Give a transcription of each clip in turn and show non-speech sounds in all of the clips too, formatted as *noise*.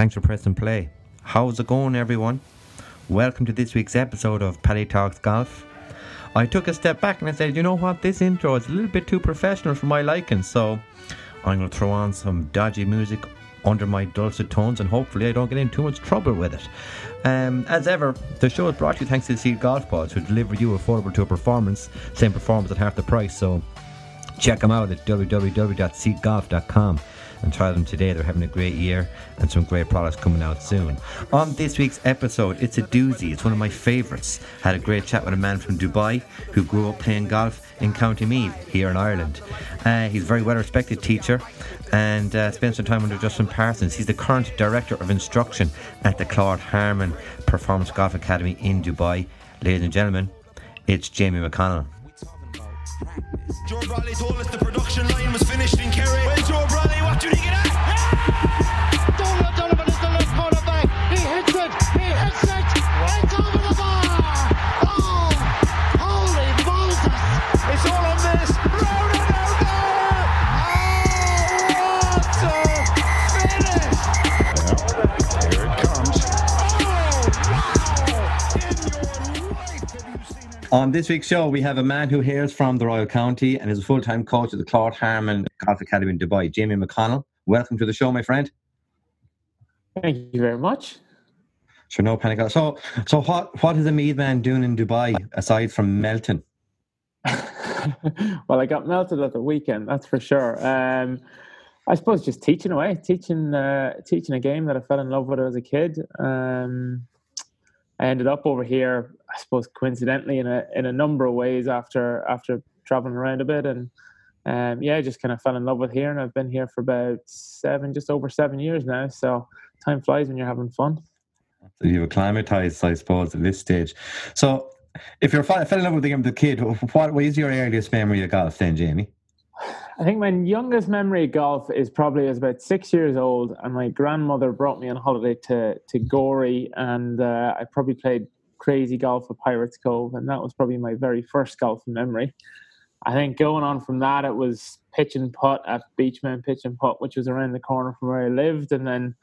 Thanks for pressing play. How's it going, everyone? Welcome to this week's episode of Paddy Talks Golf. I took a step back and I said, you know what, this intro is a little bit too professional for my liking, so I'm going to throw on some dodgy music under my dulcet tones and hopefully I don't get in too much trouble with it. Um, as ever, the show is brought to you thanks to Seed Golf Balls, who deliver you affordable to a performance, same performance at half the price. So check them out at www.seedgolf.com and try them today. They're having a great year and some great products coming out soon. On this week's episode, it's a doozy. It's one of my favourites. Had a great chat with a man from Dubai who grew up playing golf in County Meath here in Ireland. Uh, he's a very well respected teacher and uh, spent some time under Justin Parsons. He's the current Director of Instruction at the Claude Harmon Performance Golf Academy in Dubai. Ladies and gentlemen, it's Jamie McConnell. Joe told us the production line was finished in Kerry. Joe Did he get at? On this week's show, we have a man who hails from the Royal County and is a full time coach at the Claude Harmon Golf Academy in Dubai. Jamie McConnell, welcome to the show, my friend. Thank you very much. Sure, no panic. So, so what what is a Meath man doing in Dubai aside from melting? *laughs* well, I got melted at the weekend, that's for sure. Um, I suppose just teaching away, teaching uh, teaching a game that I fell in love with as a kid. Um, I ended up over here, I suppose, coincidentally in a in a number of ways after after traveling around a bit, and um, yeah, I just kind of fell in love with here, and I've been here for about seven, just over seven years now. So time flies when you're having fun. So you've acclimatized, I suppose, at this stage. So if you're fell in love with the game as a kid, what is your earliest memory of golf then, Jamie? I think my youngest memory of golf is probably I was about six years old, and my grandmother brought me on holiday to to Gorey, and uh, I probably played crazy golf at Pirates Cove, and that was probably my very first golf memory. I think going on from that, it was pitch and putt at Beachman Pitch and Putt, which was around the corner from where I lived, and then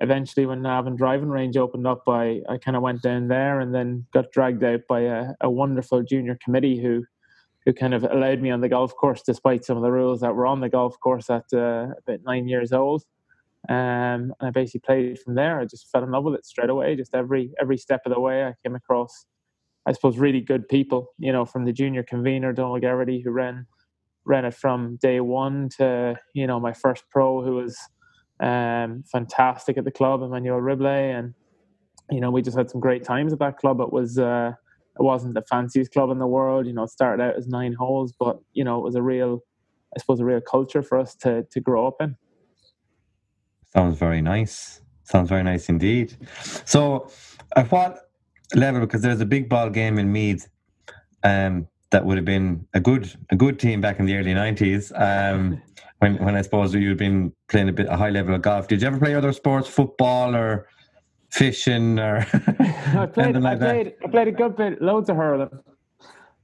eventually when Navan driving range opened up, I I kind of went down there, and then got dragged out by a, a wonderful junior committee who who kind of allowed me on the golf course despite some of the rules that were on the golf course at uh, about nine years old. Um, and I basically played from there. I just fell in love with it straight away. Just every every step of the way, I came across, I suppose, really good people. You know, from the junior convener Donald Garrity, who ran ran it from day one to you know my first pro, who was um, fantastic at the club, Emmanuel Ribley, and you know we just had some great times at that club. It was. Uh, it wasn't the fanciest club in the world. You know, it started out as nine holes, but you know, it was a real, I suppose, a real culture for us to to grow up in. Sounds very nice. Sounds very nice indeed. So, at what level? Because there's a big ball game in Meath, um, that would have been a good a good team back in the early nineties. Um, *laughs* when when I suppose you'd been playing a bit a high level of golf. Did you ever play other sports, football or? fishing or *laughs* I played, like I played, I played a good bit, loads of hurling.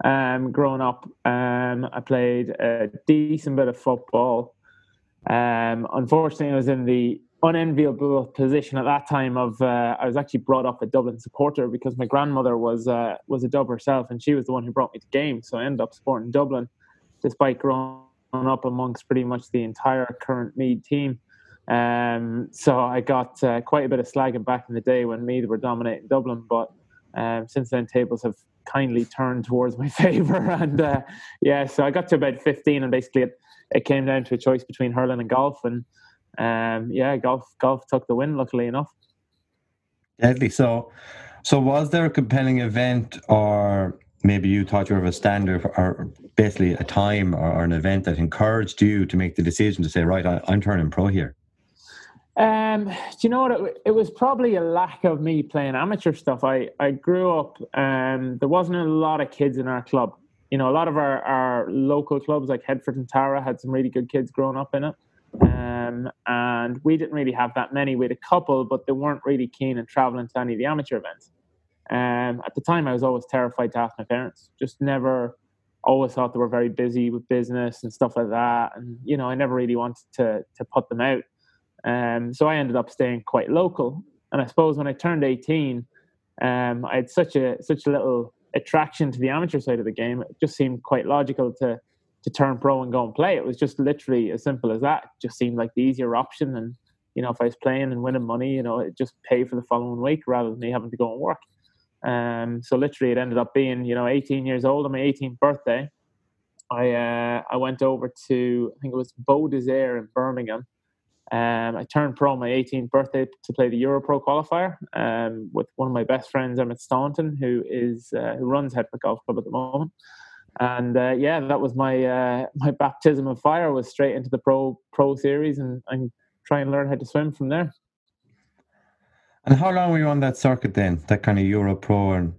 Um, growing up, um, I played a decent bit of football. Um, unfortunately, I was in the unenviable position at that time of uh, I was actually brought up a Dublin supporter because my grandmother was uh, was a Dub herself, and she was the one who brought me to games. So I ended up supporting Dublin, despite growing up amongst pretty much the entire current Meath team. Um, so I got uh, quite a bit of slagging back in the day when Meath were dominating Dublin, but um, since then tables have kindly turned towards my *laughs* favour. And uh, yeah, so I got to about 15, and basically it came down to a choice between hurling and golf, and um, yeah, golf golf took the win. Luckily enough. Deadly. So, so was there a compelling event, or maybe you thought you were of a standard, or basically a time or, or, an event that encouraged you to make the decision to say, right, I, I'm turning pro here? Um, do you know what? It, it, was probably a lack of me playing amateur stuff. I, I grew up, um, there wasn't a lot of kids in our club. You know, a lot of our, our local clubs like Headfort and Tara had some really good kids growing up in it. Um, and we didn't really have that many. We had a couple, but they weren't really keen in traveling to any of the amateur events. Um, at the time, I was always terrified to ask my parents. Just never, always thought they were very busy with business and stuff like that. And, you know, I never really wanted to, to put them out. Um, so I ended up staying quite local. And I suppose when I turned 18, um, I had such a such a little attraction to the amateur side of the game. It just seemed quite logical to to turn pro and go and play. It was just literally as simple as that. It just seemed like the easier option. And you know, if I was playing and winning money, you know, it just pay for the following week rather than me having to go and work. Um, so literally, it ended up being you know 18 years old on my 18th birthday. I uh, I went over to I think it was Beaudesert in Birmingham. Um, I turned pro on my 18th birthday to play the Euro Pro qualifier um, with one of my best friends, Emmett Staunton, who is uh, who runs Headfort Golf Club at the moment. And uh, yeah, that was my uh, *laughs* my baptism of fire was straight into the pro pro series and, and try and learn how to swim from there. And how long were you on that circuit then? That kind of Euro Pro and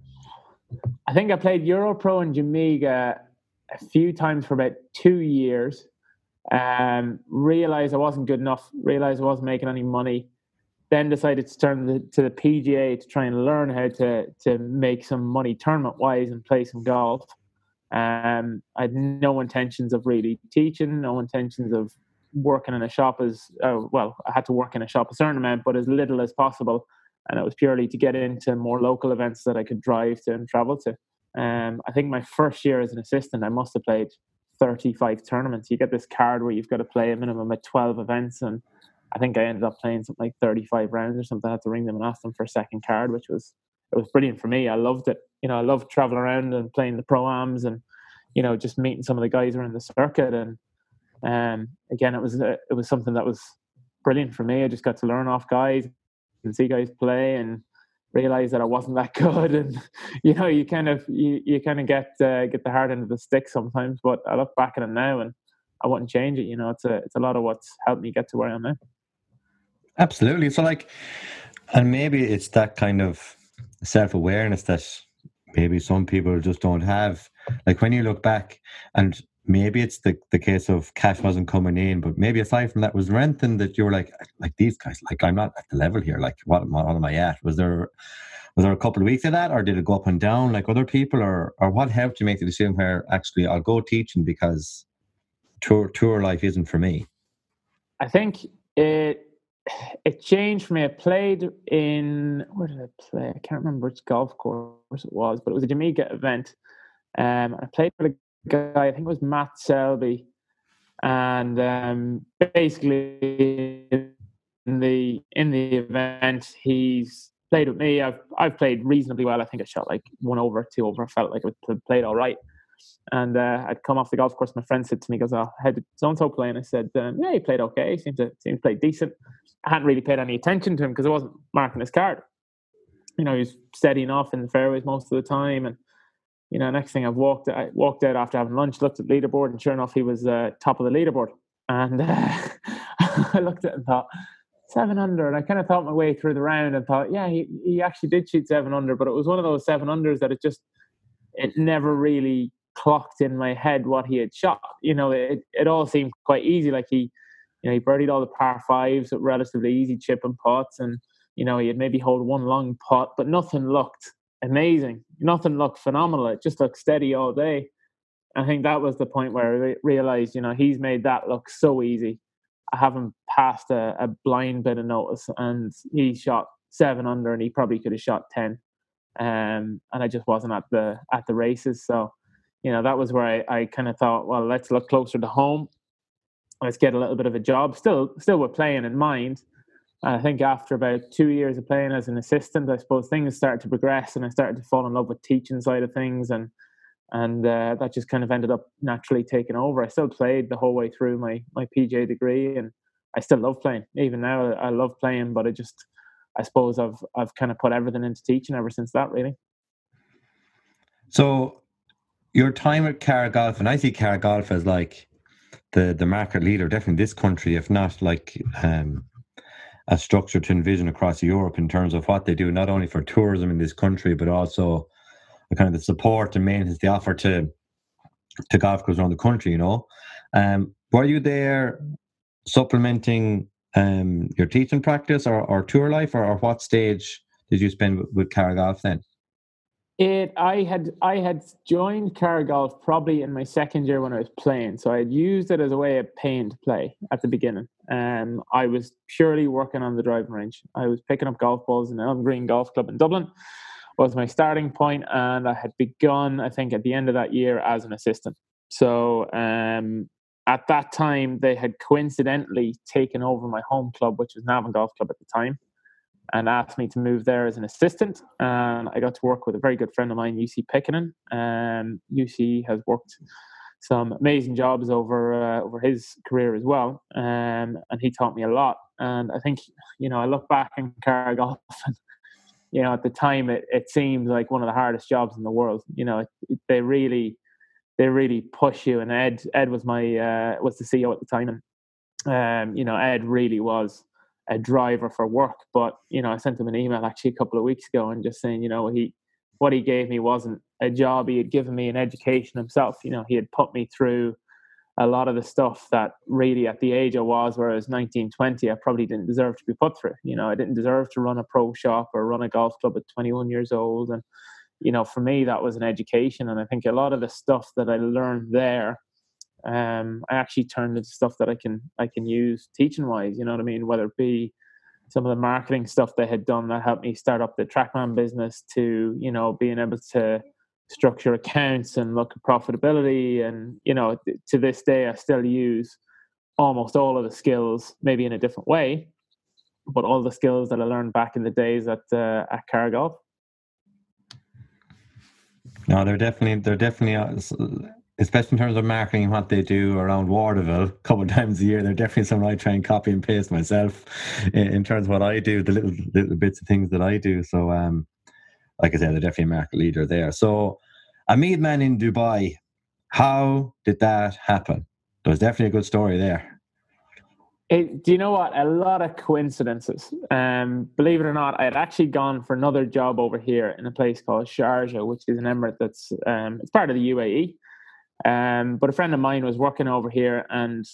I think I played Euro Pro in Jamega a few times for about two years. Um, realized I wasn't good enough. Realized I wasn't making any money. Then decided to turn to the PGA to try and learn how to to make some money tournament wise and play some golf. Um, I had no intentions of really teaching, no intentions of working in a shop as uh, well. I had to work in a shop a certain amount, but as little as possible. And it was purely to get into more local events that I could drive to and travel to. Um, I think my first year as an assistant, I must have played 35 tournaments. You get this card where you've got to play a minimum of 12 events. And I think I ended up playing something like 35 rounds or something. I had to ring them and ask them for a second card, which was, it was brilliant for me. I loved it. You know, I loved traveling around and playing the pro-ams and, you know, just meeting some of the guys around the circuit. And um, again, it was, uh, it was something that was brilliant for me. I just got to learn off guys and see guys play and realize that I wasn't that *laughs* good, and you know, you kind of you, you kind of get uh, get the hard end of the stick sometimes. But I look back at it now, and I wouldn't change it. You know, it's a it's a lot of what's helped me get to where I am now. Absolutely. So, like, and maybe it's that kind of self awareness that maybe some people just don't have. Like when you look back, and maybe it's the, the case of cash wasn't coming in, but maybe aside from that, was there anything that you were like, like these guys, like I'm not at the level here. Like what, what am I at? Was there was there a couple of weeks of that, or did it go up and down like other people, or or what helped you make the decision where actually I'll go teaching because tour tour life isn't for me? I think it it changed for me. I played in where did I play? I can't remember which golf course it was, but it was a Jamega event. Um, I played for the guy, I think it was Matt Selby, and um, basically in the in the event he's played with me. I've I've played reasonably well. I think I shot like one over, two over. I felt like I played all right. And uh, I'd come off the golf course. My friend said to me, "Goes, oh, how did so and so play?" And I said, um, "Yeah, he played okay. Seemed to seemed to play decent." I hadn't really paid any attention to him because I wasn't marking his card. You know, he was steadying off in the fairways most of the time, and you know, next thing I've walked, I walked out after having lunch, looked at the leaderboard, and sure enough, he was uh, top of the leaderboard. And uh, *laughs* I looked at it and thought, seven under. And I kind of thought my way through the round and thought, yeah, he, he actually did shoot seven under, but it was one of those seven unders that it just, it never really clocked in my head what he had shot. You know, it, it all seemed quite easy. Like he, you know, he birdied all the par fives with relatively easy chip and pots. And, you know, he had maybe hold one long pot, but nothing looked amazing. Nothing looked phenomenal. It just looked steady all day. I think that was the point where I realized, you know, he's made that look so easy. I haven't passed a, a blind bit of notice, and he shot seven under, and he probably could have shot ten. Um, and I just wasn't at the at the races. So, you know, that was where I, I kind of thought, well, let's look closer to home. Let's get a little bit of a job. Still, still we're playing in mind, I think after about two years of playing as an assistant, I suppose things started to progress, and I started to fall in love with teaching side of things, and and uh, that just kind of ended up naturally taking over. I still played the whole way through my my PGA degree, and I still love playing. Even now, I love playing, but I just I suppose I've I've kind of put everything into teaching ever since that, really. So, your time at Carr Golf, and I see Carr Golf as like the the market leader, definitely this country, if not like um, a structure to envision across Europe in terms of what they do, not only for tourism in this country, but also the kind of the support and maintenance they offer to to golf clubs around the country. You know, um, were you there supplementing um, your teaching practice or, or tour life, or, or what stage did you spend with, with Carr Golf then? It I had I had joined Carr Golf probably in my second year when I was playing, so I had used it as a way of paying to play at the beginning. Um, I was purely working on the driving range. I was picking up golf balls in Elm Green Golf Club in Dublin was my starting point, and I had begun, I think, at the end of that year as an assistant. So um, at that time, they had coincidentally taken over my home club, which was Navan Golf Club at the time, and asked me to move there as an assistant. And I got to work with a very good friend of mine, UC Pickenin. And UC has worked some amazing jobs over uh, over his career as well, um, and he taught me a lot. And I think you know I look back in Carr Golf, and you know at the time it, it seemed like one of the hardest jobs in the world. You know it, it, they really they really push you. And Ed Ed was my uh, was the CEO at the time, and um, you know Ed really was a driver for work. But you know I sent him an email actually a couple of weeks ago and just saying you know he what he gave me wasn't a job. He had given me an education himself. You know, he had put me through a lot of the stuff that really at the age I was, where I was 19, 20, I probably didn't deserve to be put through. You know, I didn't deserve to run a pro shop or run a golf club at 21 years old. And, you know, for me, that was an education. And I think a lot of the stuff that I learned there, um, I actually turned into stuff that I can, I can use teaching wise, you know what I mean? Whether it be, some of the marketing stuff they had done that helped me start up the Trackman business to, you know, being able to structure accounts and look at profitability. And, you know, to this day, I still use almost all of the skills, maybe in a different way, but all the skills that I learned back in the days at, uh, at Carr Golf. No, they're definitely, they're definitely, uh, especially in terms of marketing what they do around Waterville a couple of times a year. They're definitely something I try and copy and paste myself in, in, terms of what I do, the little little bits of things that I do. So, um, like I said, they're definitely a market leader there. So, a Man in Dubai, how did that happen? There's definitely a good story there. It, do you know what? A lot of coincidences. Um, believe it or not, I had actually gone for another job over here in a place called Sharjah, which is an emirate that's um, it's part of the UAE. Um, but a friend of mine was working over here, and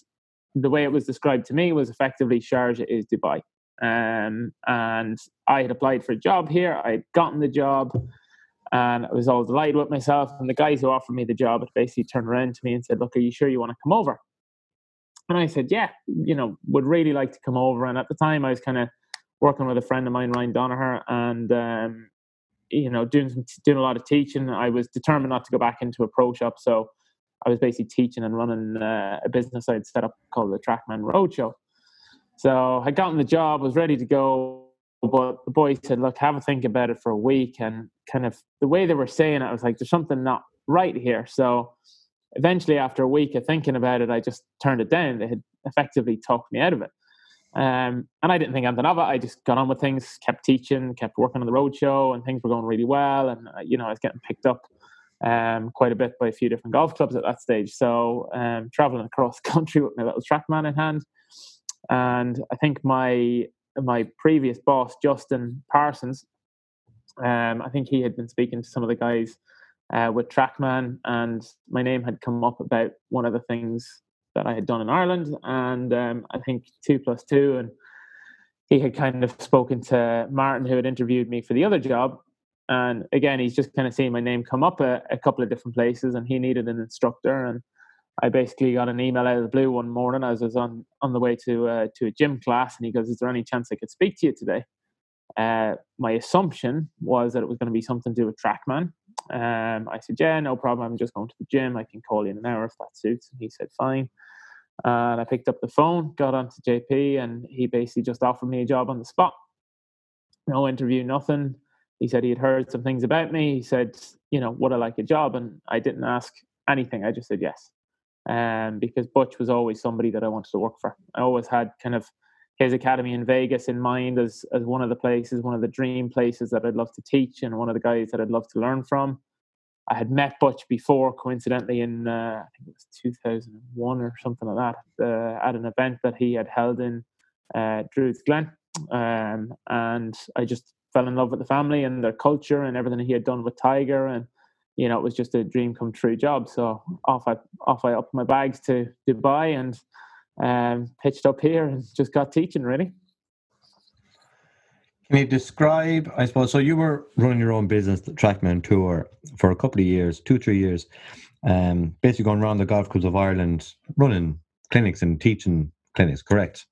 the way it was described to me was effectively Sharjah is Dubai. Um, and I had applied for a job here. I had gotten the job, and I was all delighted with myself. And the guys who offered me the job had basically turned around to me and said, "Look, are you sure you want to come over?" And I said, "Yeah, you know, would really like to come over." And at the time, I was kind of working with a friend of mine, Ryan Donaher, and um, you know, doing some, doing a lot of teaching. I was determined not to go back into a pro shop, so I was basically teaching and running uh, a business I'd set up called the Trackman Roadshow. So I got in the job, was ready to go, but the boy said, "Look, have a think about it for a week." And kind of the way they were saying it, I was like, "There's something not right here." So eventually, after a week of thinking about it, I just turned it down. They had effectively talked me out of it. Um, and I didn't think anything of it. I just got on with things, kept teaching, kept working on the roadshow, and things were going really well. And uh, you know, I was getting picked up um, quite a bit by a few different golf clubs at that stage. So um, traveling across *laughs* country with my little TrackMan in hand, and I think my my previous boss Justin Parsons, um, I think he had been speaking to some of the guys uh, with TrackMan, and my name had come up about one of the things that I had done in Ireland, and um, I think two plus two, and he had kind of spoken to Martin, who had interviewed me for the other job, and again, he's just kind of seen my name come up a, a, couple of different places, and he needed an instructor. And I basically got an email out of the blue one morning as I was on on the way to uh, to a gym class, and he goes, "Is there any chance I could speak to you today?" Uh, my assumption was that it was going to be something to do with TrackMan. Um, I said, "Yeah, no problem. I'm just going to the gym. I can call you in an hour if that suits." And he said, "Fine." And I picked up the phone, got onto JP, and he basically just offered me a job on the spot. No interview, nothing he said he had heard some things about me. He said, you know, would I like a job? And I didn't ask anything. I just said yes. Um, because Butch was always somebody that I wanted to work for. I always had kind of his academy in Vegas in mind as as one of the places, one of the dream places that I'd love to teach, and one of the guys that I'd love to learn from. I had met Butch before, coincidentally, in uh, I think it was 2001 or something like that, uh, at an event that he had held in uh, Druids Glen, um, and I just fell in love with the family and their culture and everything he had done with Tiger and you know it was just a dream come true job so off I off I upped my bags to Dubai and um, pitched up here and just got teaching really. Can you describe, I suppose, so you were running your own business, the Trackman Tour, for a couple of years, two, three years, um, basically going around the golf clubs of Ireland, running clinics and teaching clinics, correct?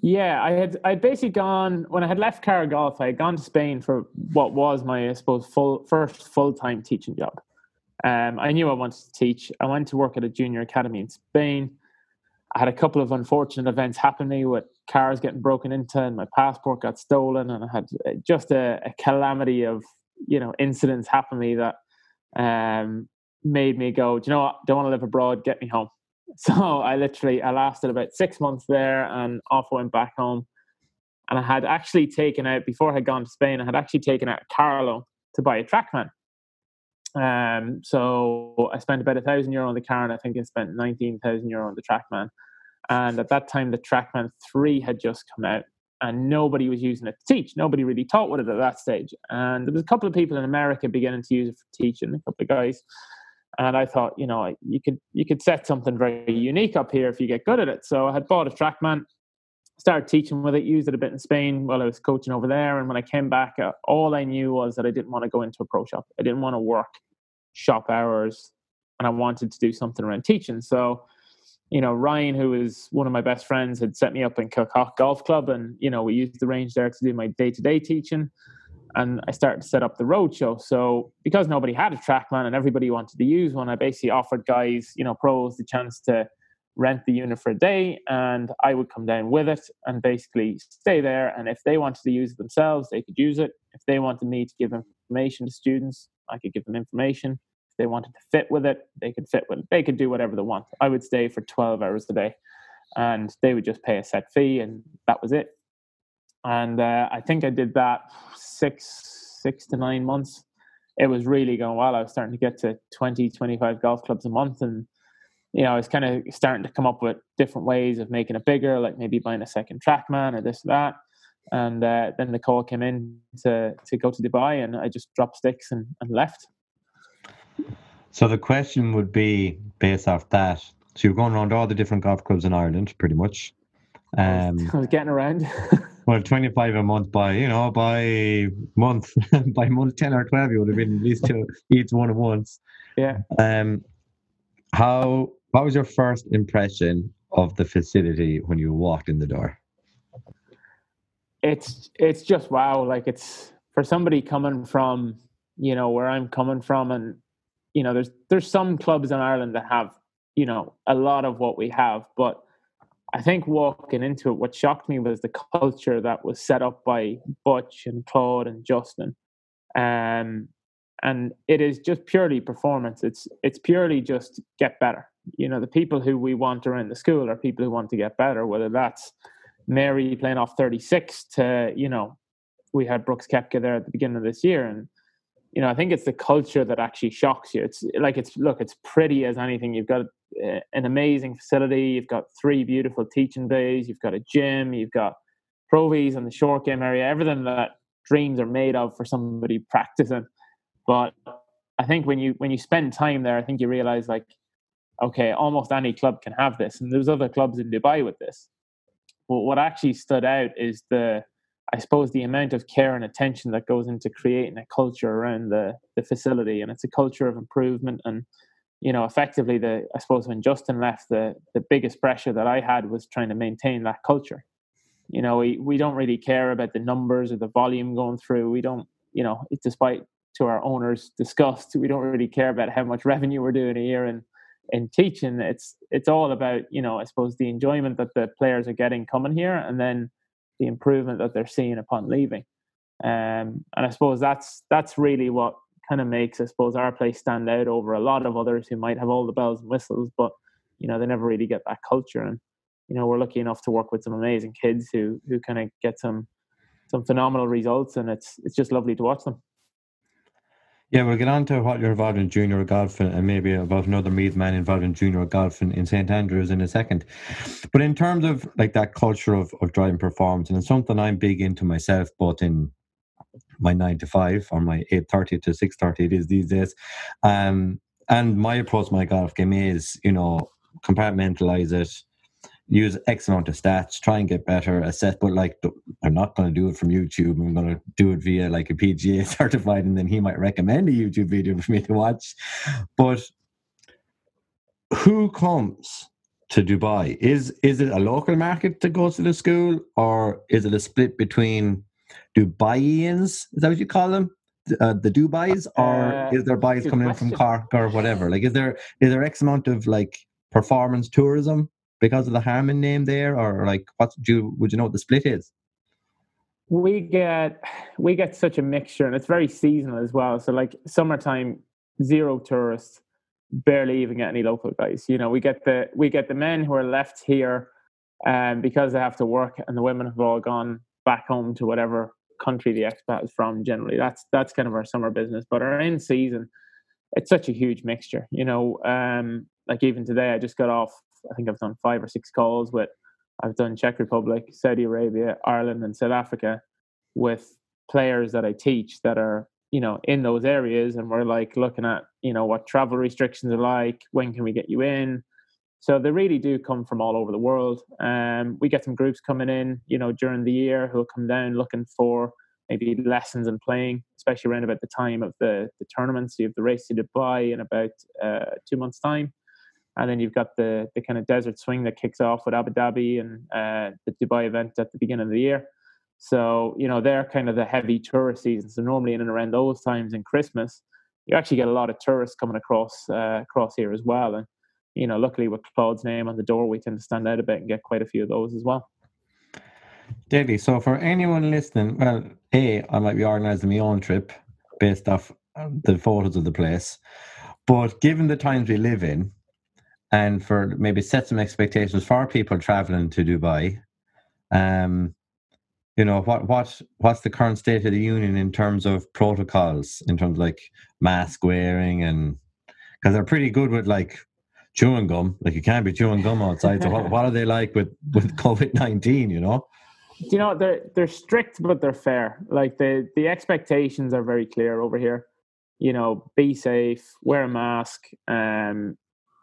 Yeah, I had I basically gone when I had left Carr Golf. I had gone to Spain for what was my I suppose full first full time teaching job. Um, I knew I wanted to teach. I went to work at a junior academy in Spain. I had a couple of unfortunate events happen to me with cars getting broken into and my passport got stolen, and I had uh, just a, a calamity of you know incidents happen to me that um, made me go, do you know what? Don't want to live abroad. Get me home. So I literally I lasted about six months there and off I went back home. And I had actually taken out before I had gone to Spain, I had actually taken out a car to buy a trackman. Um, so I spent about a thousand euro on the car, and I think I spent nineteen thousand euro on the trackman. And at that time, the trackman three had just come out, and nobody was using it to teach. Nobody really taught with it at that stage. And there was a couple of people in America beginning to use it for teaching, a couple of guys and I thought, you know, you could you could set something very unique up here if you get good at it. So I had bought a TrackMan, started teaching with it, used it a bit in Spain while I was coaching over there. And when I came back, uh, all I knew was that I didn't want to go into a pro shop. I didn't want to work shop hours, and I wanted to do something around teaching. So, you know, Ryan, who is one of my best friends, had set me up in Kilcock Golf Club, and you know, we used the range there to do my day to day teaching and I started to set up the roadshow. So because nobody had a TrackMan and everybody wanted to use one, I basically offered guys, you know, pros the chance to rent the unit for a day and I would come down with it and basically stay there. And if they wanted to use it themselves, they could use it. If they wanted me to give information to students, I could give them information. If they wanted to fit with it, they could fit with it. They could do whatever they want. I would stay for 12 hours a day and they would just pay a set fee and that was it. And uh, I think I did that six six to nine months, it was really going well. I was starting to get to 20, 25 golf clubs a month. And, you know, I was kind of starting to come up with different ways of making it bigger, like maybe buying a second TrackMan or this or that. And uh, then the call came in to, to go to Dubai and I just dropped sticks and, and left. So the question would be based off that. So you're going around all the different golf clubs in Ireland, pretty much. Um, *laughs* I was getting around. *laughs* well, 25 a month by, you know, by month, *laughs* by month 10 or 12, you would have been at least to *laughs* each one at once. Yeah. Um, how, what was your first impression of the facility when you walked in the door? It's, it's just wow. Like it's for somebody coming from, you know, where I'm coming from and, you know, there's, there's some clubs in Ireland that have, you know, a lot of what we have, but I think walking into it, what shocked me was the culture that was set up by Butch and Claude and Justin. Um, and it is just purely performance. It's it's purely just get better. You know, the people who we want around the school are people who want to get better, whether that's Mary playing off 36 to, you know, we had Brooks Koepka there at the beginning of this year. And, you know, I think it's the culture that actually shocks you. It's like, it's, look, it's pretty as anything. You've got an amazing facility. You've got three beautiful teaching bays. You've got a gym. You've got provies and the short game area. Everything that dreams are made of for somebody practicing. But I think when you when you spend time there, I think you realize like, okay, almost any club can have this, and there's other clubs in Dubai with this. But what actually stood out is the I suppose the amount of care and attention that goes into creating a culture around the the facility, and it's a culture of improvement and you know, effectively the I suppose when Justin left, the the biggest pressure that I had was trying to maintain that culture. You know, we we don't really care about the numbers or the volume going through. We don't, you know, despite to our owners' disgust, we don't really care about how much *laughs* revenue we're doing a year in in teaching. It's it's all about, you know, I suppose the enjoyment that the players are getting coming here and then the improvement that they're seeing upon leaving. Um, and I suppose that's that's really what kind of makes, I suppose, our place stand out over a lot of others who might have all the bells and whistles, but you know they never really get that culture. And you know we're lucky enough to work with some amazing kids who who kind of get some some phenomenal results, and it's it's just lovely to watch them. Yeah, we'll get on to what you're involved in junior golfing and maybe about another Meath man involved in junior golfing in St Andrews in a second. But in terms of like that culture of, of driving performance, and it's something I'm big into myself, both in my nine to five or my eight thirty to six thirty it is these days. Um, and my approach to my golf game is, you know, compartmentalize it, use X amount of stats, try and get better, assess. But like, I'm not going to do it from YouTube. I'm going to do it via like a PGA *laughs* certified, and then he might recommend a YouTube video for me to watch. But who comes to Dubai, is is it a local market that goes to the school, or is it a split between Dubaians? Is that what you call them? Uh, the Dubais, or uh, is there buys coming question. in from Cork or whatever? Like, is there is there X amount of like performance tourism because of the Harmon name there, or like what do you would you know what the split is? We get we get such a mixture, and it's very seasonal as well. So, like summertime, zero tourists barely even get any local guys. You know, we get the we get the men who are left here um, because they have to work, and the women have all gone back home to whatever country the expat is from. Generally, that's that's kind of our summer business. But our in season, it's such a huge mixture. You know, um, like even today, I just got off. I think I've done five or six calls with. I've done Czech Republic, Saudi Arabia, Ireland, and South Africa with players that I teach that are you know in those areas and we're like looking at you know what travel restrictions are like when can we get you in so they really do come from all over the world um, we get some groups coming in you know during the year who'll come down looking for maybe lessons in playing especially around about the time of the, the tournament so you have the race to dubai in about uh, two months time and then you've got the the kind of desert swing that kicks off with abu dhabi and uh, the dubai event at the beginning of the year so, you know, they're kind of the heavy tourist season. So normally in and around those times in Christmas, you actually get a lot of tourists coming across uh, across here as well. And, you know, luckily with Claude's name on the door, we tend to stand out a bit and get quite a few of those as well. Deadly. So for anyone listening, well, A, I might be organising my own trip based off um, the photos of the place. But given the times we live in, and for maybe set some expectations for people traveling to Dubai, um, you know what what what's the current state of the union in terms of protocols in terms of like mask wearing and because they're pretty good with like chewing gum. Like you can't be chewing gum outside so what, *laughs* what are they like with with covid-19 you know? You know they're they're strict but they're fair. Like the the expectations are very clear over here. You know be safe wear a mask um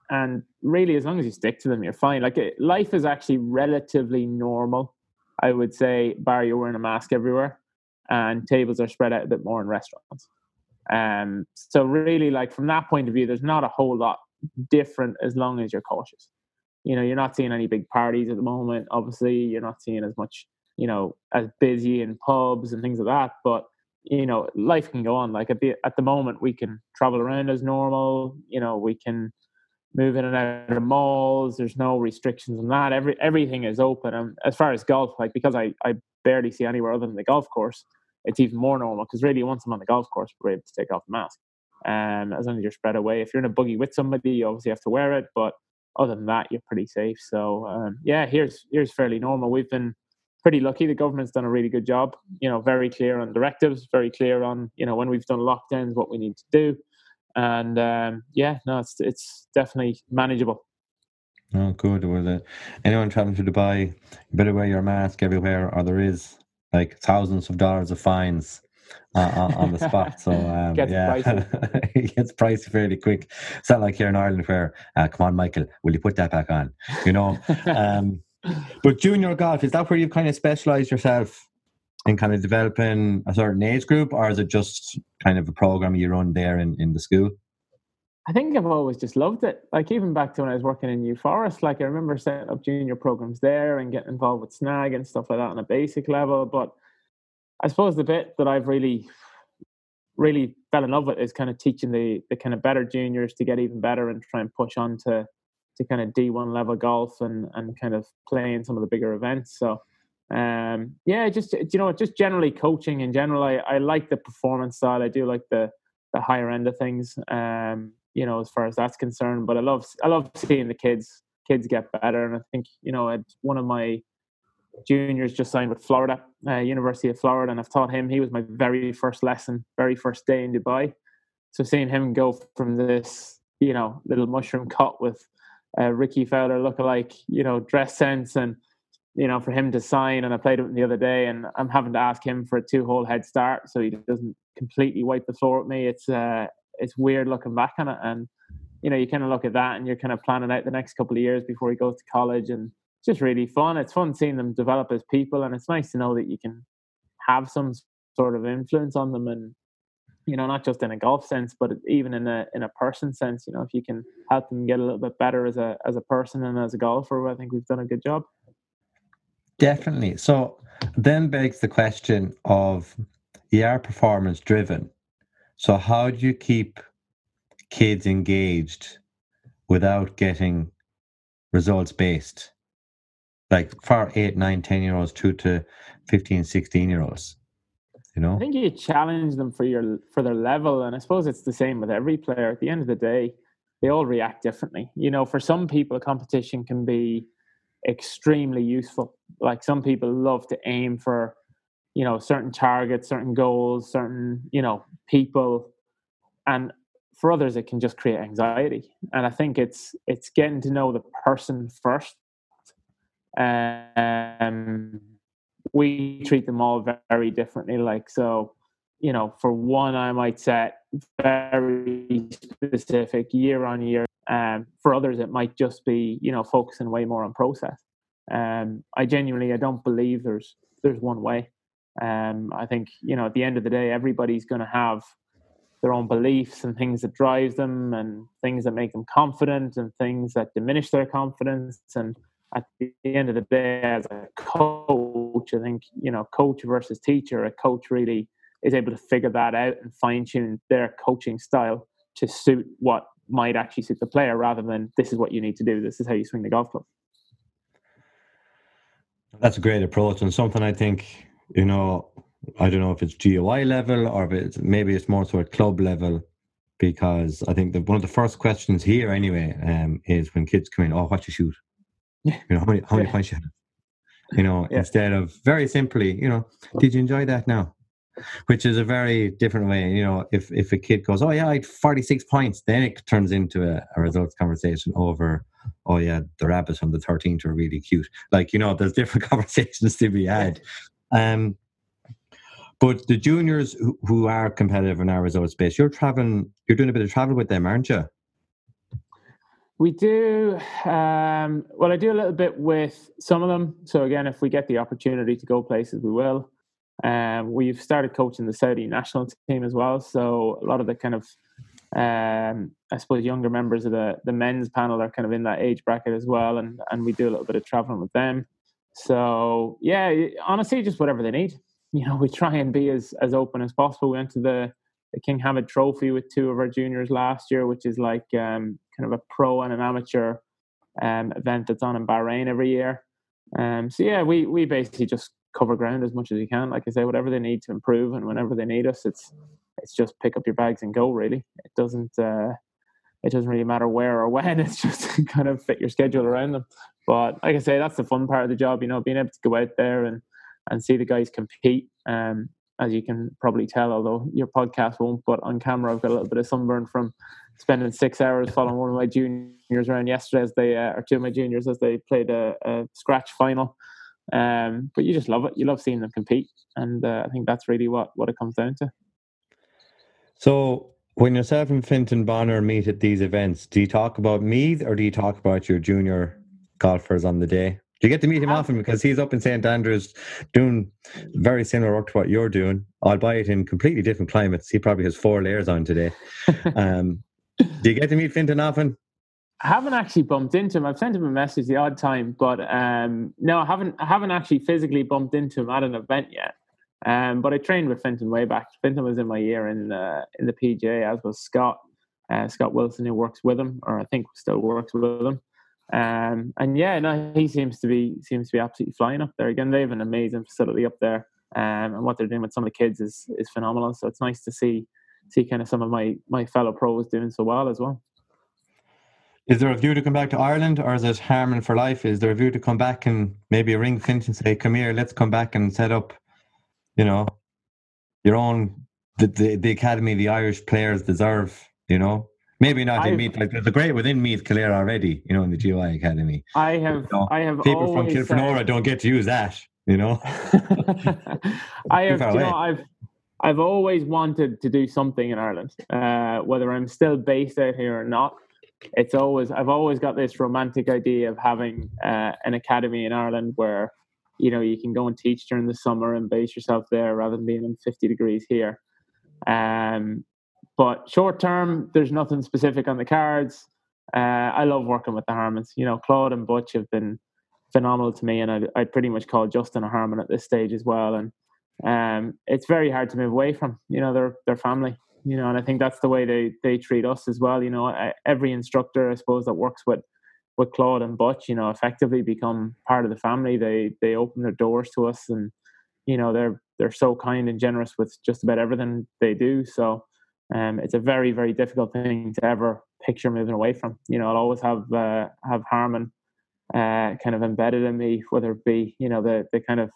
and really as long as you stick to them you're fine. Like it, life is actually relatively normal I would say, bar you're wearing a mask everywhere, and tables are spread out a bit more in restaurants. Um, so really, like from that point of view, there's not a whole lot different as long as you're cautious. You know, you're not seeing any big parties at the moment. Obviously, you're not seeing as much, you know, as busy in pubs and things like that. But you know, life can go on. Like at the at the moment, we can travel around as normal. You know, we can move in and out of malls. There's no restrictions on that. Every everything is open. And as far as golf, like because I, I barely see anywhere other than the golf course, it's even more normal because really once I'm on the golf course, we're able to take off the mask. Um, as long as you're spread away. If you're in a buggy with somebody, you obviously have to wear it. But other than that, you're pretty safe. So um, yeah, here's here's fairly normal. We've been pretty lucky. The government's done a really good job. You know, very clear on directives, very clear on you know when we've done lockdowns, what we need to do and um, yeah, no, it's it's definitely manageable. Oh, good. Well, uh, anyone traveling to Dubai, better wear your mask everywhere, or there is like thousands of dollars of fines uh, on the spot. So *laughs* um, gets yeah, *laughs* it gets pricey fairly quick. It's not like here in Ireland where, uh, come on, Michael, will you put that back on? You know. *laughs* um, but junior golf is that where you've kind of specialised yourself in kind of developing a certain age group, or is it just kind of a program you run there in, in the school? I think I've always just loved it. Like even back to when I was working in New Forest, like I remember setting up junior programs there and getting involved with snag and stuff like that on a basic level. But I suppose the bit that I've really, really fell in love with is kind of teaching the the kind of better juniors to get even better and try and push on to to kind of D one level golf and and kind of play in some of the bigger events. So um, yeah, just you know, just generally coaching in general. I, I like the performance side. I do like the the higher end of things. Um, you know, as far as that's concerned. But I love I love seeing the kids kids get better. And I think you know, it's one of my juniors just signed with Florida, uh, University of Florida, and I've taught him. He was my very first lesson, very first day in Dubai. So seeing him go from this, you know, little mushroom cut with uh, Rickie Fowler lookalike, you know, dress sense and you know, for him to sign, and I played with him the other day, and I'm having to ask him for a two-hole head start so he doesn't completely wipe the floor with me. It's uh, it's weird looking back on it, and you know, you kind of look at that, and you're kind of planning out the next couple of years before he goes to college, and just really fun. It's fun seeing them develop as people, and it's nice to know that you can have some sort of influence on them, and you know, not just in a golf sense, but even in a in a person sense. You know, if you can help them get a little bit better as a as a person and as a golfer, I think we've done a good job. Definitely. So then begs the question of you are performance driven. So how do you keep kids engaged without getting results based? Like for eight, nine, 10 year olds, two to 15, 16 year olds. You know? I think you challenge them for your for their level, and I suppose it's the same with every player. At the end of the day, they all react differently. You know, for some people, competition can be extremely useful. Like some people love to aim for, you know, certain targets, certain goals, certain you know people, and for others, it can just create anxiety. And I think it's it's getting to know the person first. Um, we treat them all very differently. Like, so, you know, for one, I might set very specific year on year. Um, for others, it might just be, you know, focusing way more on process. Um, I genuinely, I don't believe there's there's one way. Um, I think, you know, at the end of the day, everybody's going to have their own beliefs and things that drive them and things that make them confident and things that diminish their confidence and at the end of the day, as a coach, I think, you know, coach versus teacher, a coach really is able to figure that out and fine tune their coaching style to suit what might actually suit the player rather than this is what you need to do, this is how you swing the golf club. That's a great approach and something I think, you know, I don't know if it's GOI level or if it's, maybe it's more sort of club level because I think that one of the first questions here anyway um, is when kids come in, oh, what you shoot? You know, how many how many yeah. points you have? You know, yeah. instead of very simply, you know, did you enjoy that now? Which is a very different way. You know, if if a kid goes, Oh yeah, I had forty six points, then it turns into a, a results conversation over oh yeah, the rabbits on the 13th are really cute. Like, you know, there's different *laughs* conversations to be had. Um, but the juniors who, who are competitive in our results space, you're traveling, you're doing a bit of travel with them, aren't you? We do. Um, well, I do a little bit with some of them. So again, if we get the opportunity to go places, we will. Um, we've started coaching the Saudi national team as well. So a lot of the kind of, um, I suppose, younger members of the the men's panel are kind of in that age bracket as well, and and we do a little bit of traveling with them. So yeah, honestly, just whatever they need. You know, *laughs* we try and be as as open as possible. We went to the the King Hamad Trophy with two of our juniors last year, which is like um, kind of a pro and an amateur um, event that's on in Bahrain every year. Um, so yeah, we we basically just cover ground as much as we can. Like I say, whatever they need to improve and whenever they need us, it's it's just pick up your bags and go. Really, it doesn't uh, it doesn't really matter where or *laughs* when. It's just *laughs* kind of fit your schedule around them. But like I say, that's the fun part of the job. You know, being able to go out there and and see the guys compete. Um, as you can probably tell, although your podcast won't, but on camera I've got a little bit of sunburn from spending six hours following one of my juniors around yesterday as they, uh, or two of my juniors as they played a, a scratch final. Um, but you just love it. You love seeing them compete, and uh, I think that's really what what it comes down to. So, when yourself and Fintan Bonner meet at these events, do you talk about Meath or do you talk about your junior golfers on the day? Do you get to meet him um, often because he's up in St Andrews doing very similar work to what you're doing, albeit in completely different climates. He probably has four layers on today. *laughs* um, do you get to meet Fintan often? I haven't actually bumped into him. I've sent him a message the odd time, but um, no, I haven't. I haven't actually physically bumped into him at an event yet. Um, but I trained with Fintan way back. Fintan was in my year in the in the PGA, as was Scott. Uh, Scott Wilson, who works with him, or I think still works with him. Um, and yeah, no, he seems to be seems to be absolutely flying up there. Again, they have an amazing facility up there, um, and what they're doing with some of the kids is is phenomenal. So it's nice to see see kind of some of my my fellow pros doing so well as well. Is there a view to come back to Ireland, or is it Harmon for life? Is there a view to come back and maybe ring Finch and say, "Come here, let's come back and set up," you know, your own the the, the academy the Irish players deserve, you know? Maybe not in Meath. Like there's a great within Meath Kildare already, you know, in the GOI Academy. I have, you know, I have people from Kilfenora said, don't get to use that, you know. *laughs* I have, you know, I've, I've always wanted to do something in Ireland, uh, whether I'm still based out here or not. It's always, I've always got this romantic idea of having uh, an academy in Ireland where, you know, you can go and teach during the summer and base yourself there rather than being in 50 degrees here. Um, but short term, there's nothing specific on the cards. Uh, I love working with the Harmons. You know, Claude and Butch have been phenomenal to me, and I'd, I'd pretty much call Justin a Harmon at this stage as well. And um, it's very hard to move away from. You know, their their family. You know, and I think that's the way they they treat us as well. You know, every instructor, I suppose, that works with with Claude and Butch, you know, effectively become part of the family. They they open their doors to us, and you know, they're they're so kind and generous with just about everything they do. So um, it's a very very difficult thing to ever picture moving away from. You know, I'll always have uh, have Harmon uh, kind of embedded in me, whether it be you know the the kind of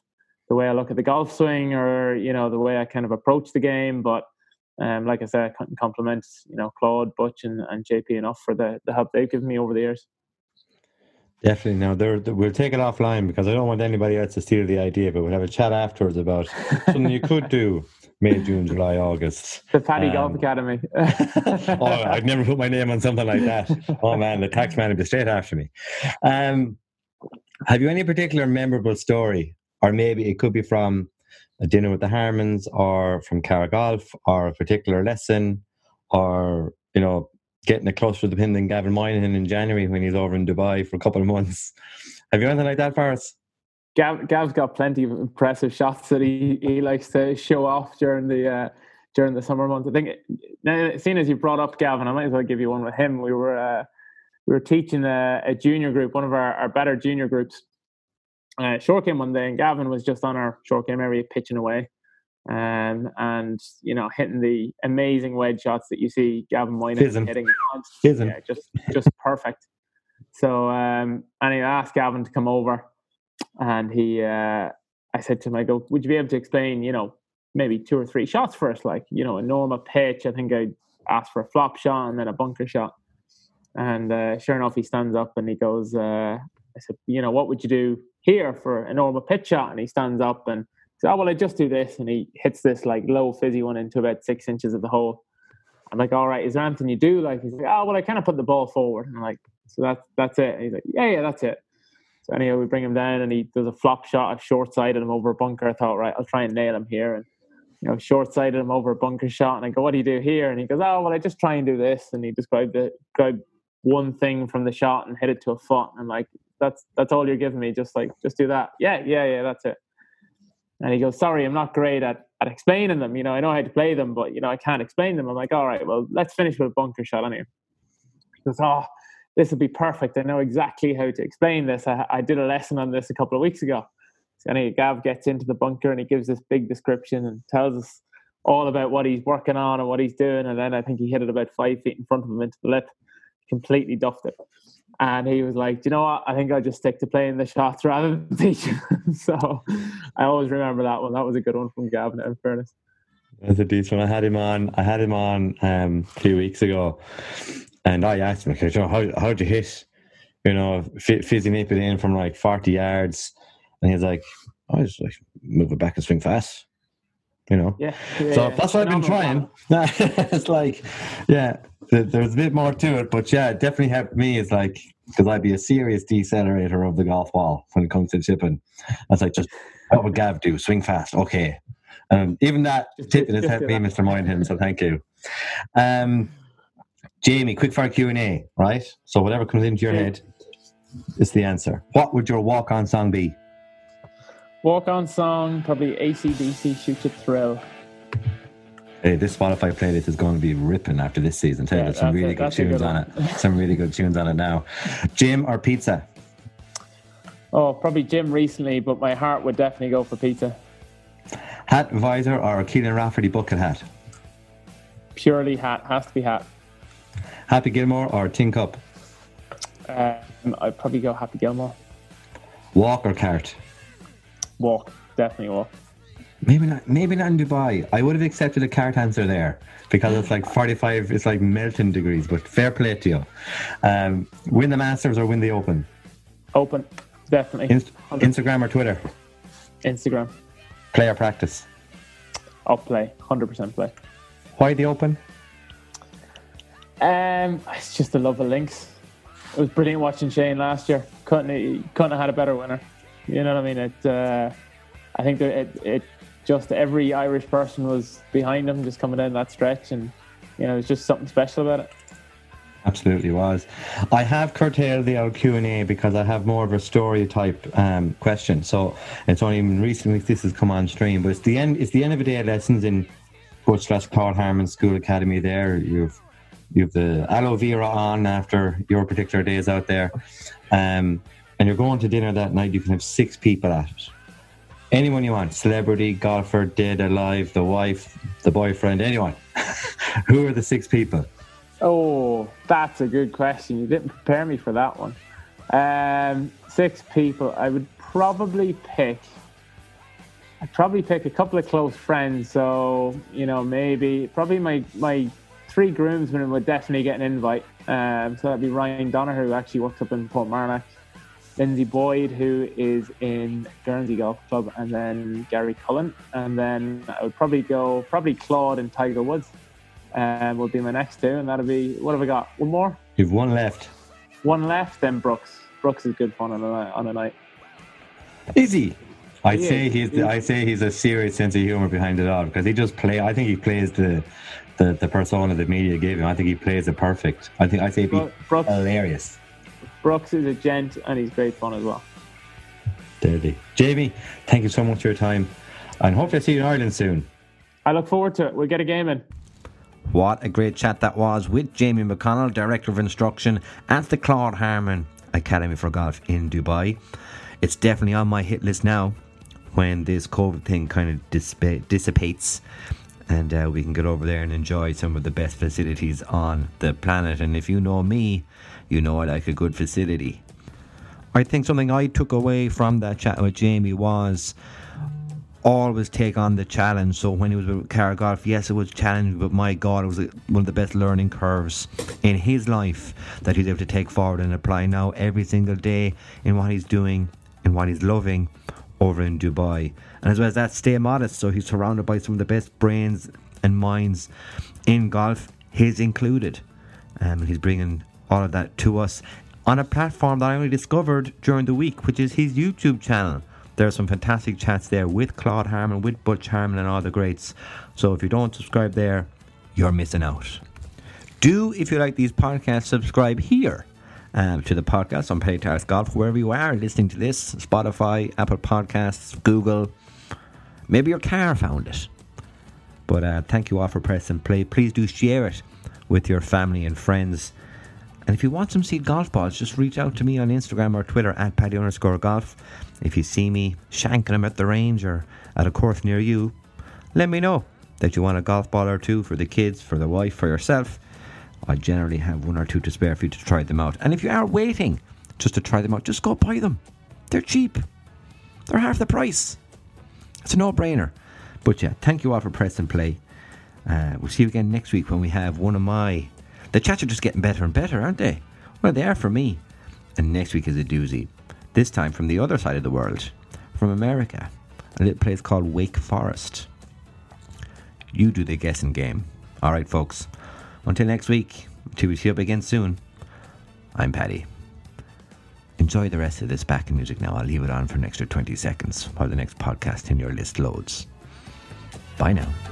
the way I look at the golf swing or you know the way I kind of approach the game. But um, like I said, I compliment you know Claude, Butch, and, and JP enough for the the help they've given me over the years. Definitely. Now, we'll take it offline because I don't want anybody else to steal the idea, but we'll have a chat afterwards about something you could do May, June, July, August. The Paddy um, Golf Academy. *laughs* *laughs* oh, I'd never put my name on something like that. Oh, man, the tax man would be straight after me. Um, have you any particular memorable story, or maybe it could be from a dinner with the Harmons, or from Carr Golf, or a particular lesson, or, you know, getting a closer to the pin than Gavin Moynihan in January when he's over in Dubai for a couple of months. *laughs* Have you anything like that for us? Gav, Gav's got plenty of impressive shots that he, he likes to show off during the uh, during the summer months. I think now, seeing as you brought up Gavin, I might as well give you one with him. We were uh, we were teaching a, a, junior group, one of our, our better junior groups, uh, short game one day, and Gavin was just on our short game area pitching away um, and you know hitting the amazing wedge shots that you see Gavin Moynihan hitting. Yeah, just just perfect. So um, and I asked Gavin to come over, and he, uh, I said to him, I go, would you be able to explain, you know, maybe two or three shots for us, like you know, a normal pitch. I think I asked for a flop shot and then a bunker shot. And uh, sure enough, he stands up and he goes, uh, I said, you know, what would you do here for a normal pitch shot? And he stands up and oh, well, I just do this. And he hits this like low fizzy one into about six inches of the hole. I'm like, all right, is there anything you do? Like, he's like, oh, well, I kind of put the ball forward. And I'm like, so that's, that's it. And he's like, yeah, yeah, that's it. So anyway, we bring him down and he does a flop shot. I've short sighted him over a bunker. I thought, right, I'll try and nail him here. And, you know, short sighted him over a bunker shot. And I go, what do you do here? And he goes, oh, well, I just try and do this. And he described it, described one thing from the shot and hit it to a foot. And I'm like, that's, that's all you're giving me. Just like, just do that. Yeah, yeah, yeah, that's it. And he goes, sorry, I'm not great at, at explaining them. You know, I know how to play them, but, you know, I can't explain them. I'm like, all right, well, let's finish with a bunker shot anyway. He goes, oh, this will be perfect. I know exactly how to explain this. I, I did a lesson on this a couple of weeks ago. So anyway, Gav gets into the bunker and he gives this big description and tells us all about what he's working on and what he's doing. And then I think he hit it about five feet in front of him into the lip, completely duffed it. And he was like, you know what? I think I'll just stick to playing the shots *laughs* rather than teaching. *laughs* so I always remember that one. That was a good one from Gavin, in fairness. That's a decent one. I had him on. I had him on um, a few weeks ago, and I asked him, okay, how how'd you hit? You know, fizzy nip it in from like forty yards, and he's like, I just like move it back and swing fast. You know, yeah. yeah so yeah. that's what I've been trying. *laughs* it's like, yeah, there's a bit more to it, but yeah, it definitely helped me. It's like because I'd be a serious decelerator of the golf ball when it comes to chipping. I was like, just what would Gav do? Swing fast, okay. Um, even that tipping has helped me, Mr. Moynihan. So thank you. Um, Jamie, quick fire Q and A, right? So whatever comes into your head is the answer. What would your walk-on song be? Walk-on song, probably ACDC "Shoot to Thrill." Hey, this Spotify playlist is going to be ripping after this season. Tell you, yeah, there's some really good tunes good on it. Some really good tunes on it now. Gym or pizza? Oh, probably gym recently, but my heart would definitely go for pizza. Hat, visor, or a Keelan Rafferty bucket hat? Purely hat. Has to be hat. Happy Gilmore or Tin Cup? Um, I'd probably go Happy Gilmore. Walk or cart? Walk. Definitely walk. Maybe not. Maybe not in Dubai. I would have accepted a cart answer there because it's like forty-five. It's like melting degrees. But fair play to you. Um, win the Masters or win the Open? Open, definitely. Inst- Instagram or Twitter? Instagram. Play or practice? I'll play. Hundred percent play. Why the Open? Um, it's just the love of links. It was brilliant watching Shane last year. Couldn't couldn't have had a better winner. You know what I mean? It. Uh, I think that it, it just every Irish person was behind him, just coming down that stretch, and you know, it was just something special about it. Absolutely was. I have curtailed the old Q and A because I have more of a story type um, question. So it's only in recent weeks this has come on stream, but it's the end. It's the end of the day lessons in Coach slash Claude Harmon School Academy. There, you've you've the aloe vera on after your particular days out there, um, and you're going to dinner that night. You can have six people at it. Anyone you want, celebrity, golfer, dead, alive, the wife, the boyfriend, anyone. *laughs* Who are the six people? Oh, that's a good question. You didn't prepare me for that one. Um, six people. I would probably pick. I'd probably pick a couple of close friends. So you know, maybe probably my my three groomsmen would definitely get an invite. Um, so that'd be Ryan Donner, who actually works up in Port Portmarnock, Lindsay Boyd, who is in Guernsey Golf Club, and then Gary Cullen, and then I would probably go probably Claude and Tiger Woods um, will be my next two, and that'll be what have I got? One more. You've one left. One left. Then Brooks. Brooks is good fun on a night. On a night. Is he? I'd say he's. The, I say he's a serious sense of humor behind it all because he just play. I think he plays the, the, the persona the media gave him. I think he plays it perfect. I think I say he's hilarious. Brooks is a gent and he's great fun as well. Deadly. Jamie, thank you so much for your time, and hopefully to see you in Ireland soon. I look forward to it. We'll get a game in. What a great chat that was with Jamie McConnell, Director of Instruction at the Claude Harmon Academy for Golf in Dubai. It's definitely on my hit list now when this COVID thing kind of dissipates and uh, we can get over there and enjoy some of the best facilities on the planet. And if you know me, you know I like a good facility. I think something I took away from that chat with Jamie was always take on the challenge. So when he was with Carr Golf, yes, it was challenging, but my God, it was one of the best learning curves in his life that he's able to take forward and apply now every single day in what he's doing and what he's loving over in Dubai. And as well as that, stay modest. So he's surrounded by some of the best brains and minds in golf, his included. Um, and he's bringing all of that to us on a platform that I only discovered during the week, which is his YouTube channel. There are some fantastic chats there with Claude Harmon, with Butch Harmon, and all the greats. So if you don't subscribe there, you're missing out. Do, if you like these podcasts, subscribe here um, to the podcast on Paddy Talks Golf, wherever you are listening to this Spotify, Apple Podcasts, Google. Maybe your car found it. But uh, thank you all for pressing play. Please do share it with your family and friends. And if you want some seed golf balls, just reach out to me on Instagram or Twitter at Paddy underscore golf. If you see me shanking them at the range or at a course near you, let me know that you want a golf ball or two for the kids, for the wife, for yourself. I generally have one or two to spare for you to try them out. And if you are waiting just to try them out, just go buy them. They're cheap. They're half the price. It's a no-brainer. But yeah, thank you all for press and play. Uh, we'll see you again next week when we have one of my. The chats are just getting better and better, aren't they? Well, they are for me. And next week is a doozy this time from the other side of the world, from America, a little place called Wake Forest. You do the guessing game. All right, folks. Until next week, until we see you up again soon, I'm Paddy. Enjoy the rest of this backing music now. I'll leave it on for an extra 20 seconds while the next podcast in your list loads. Bye now.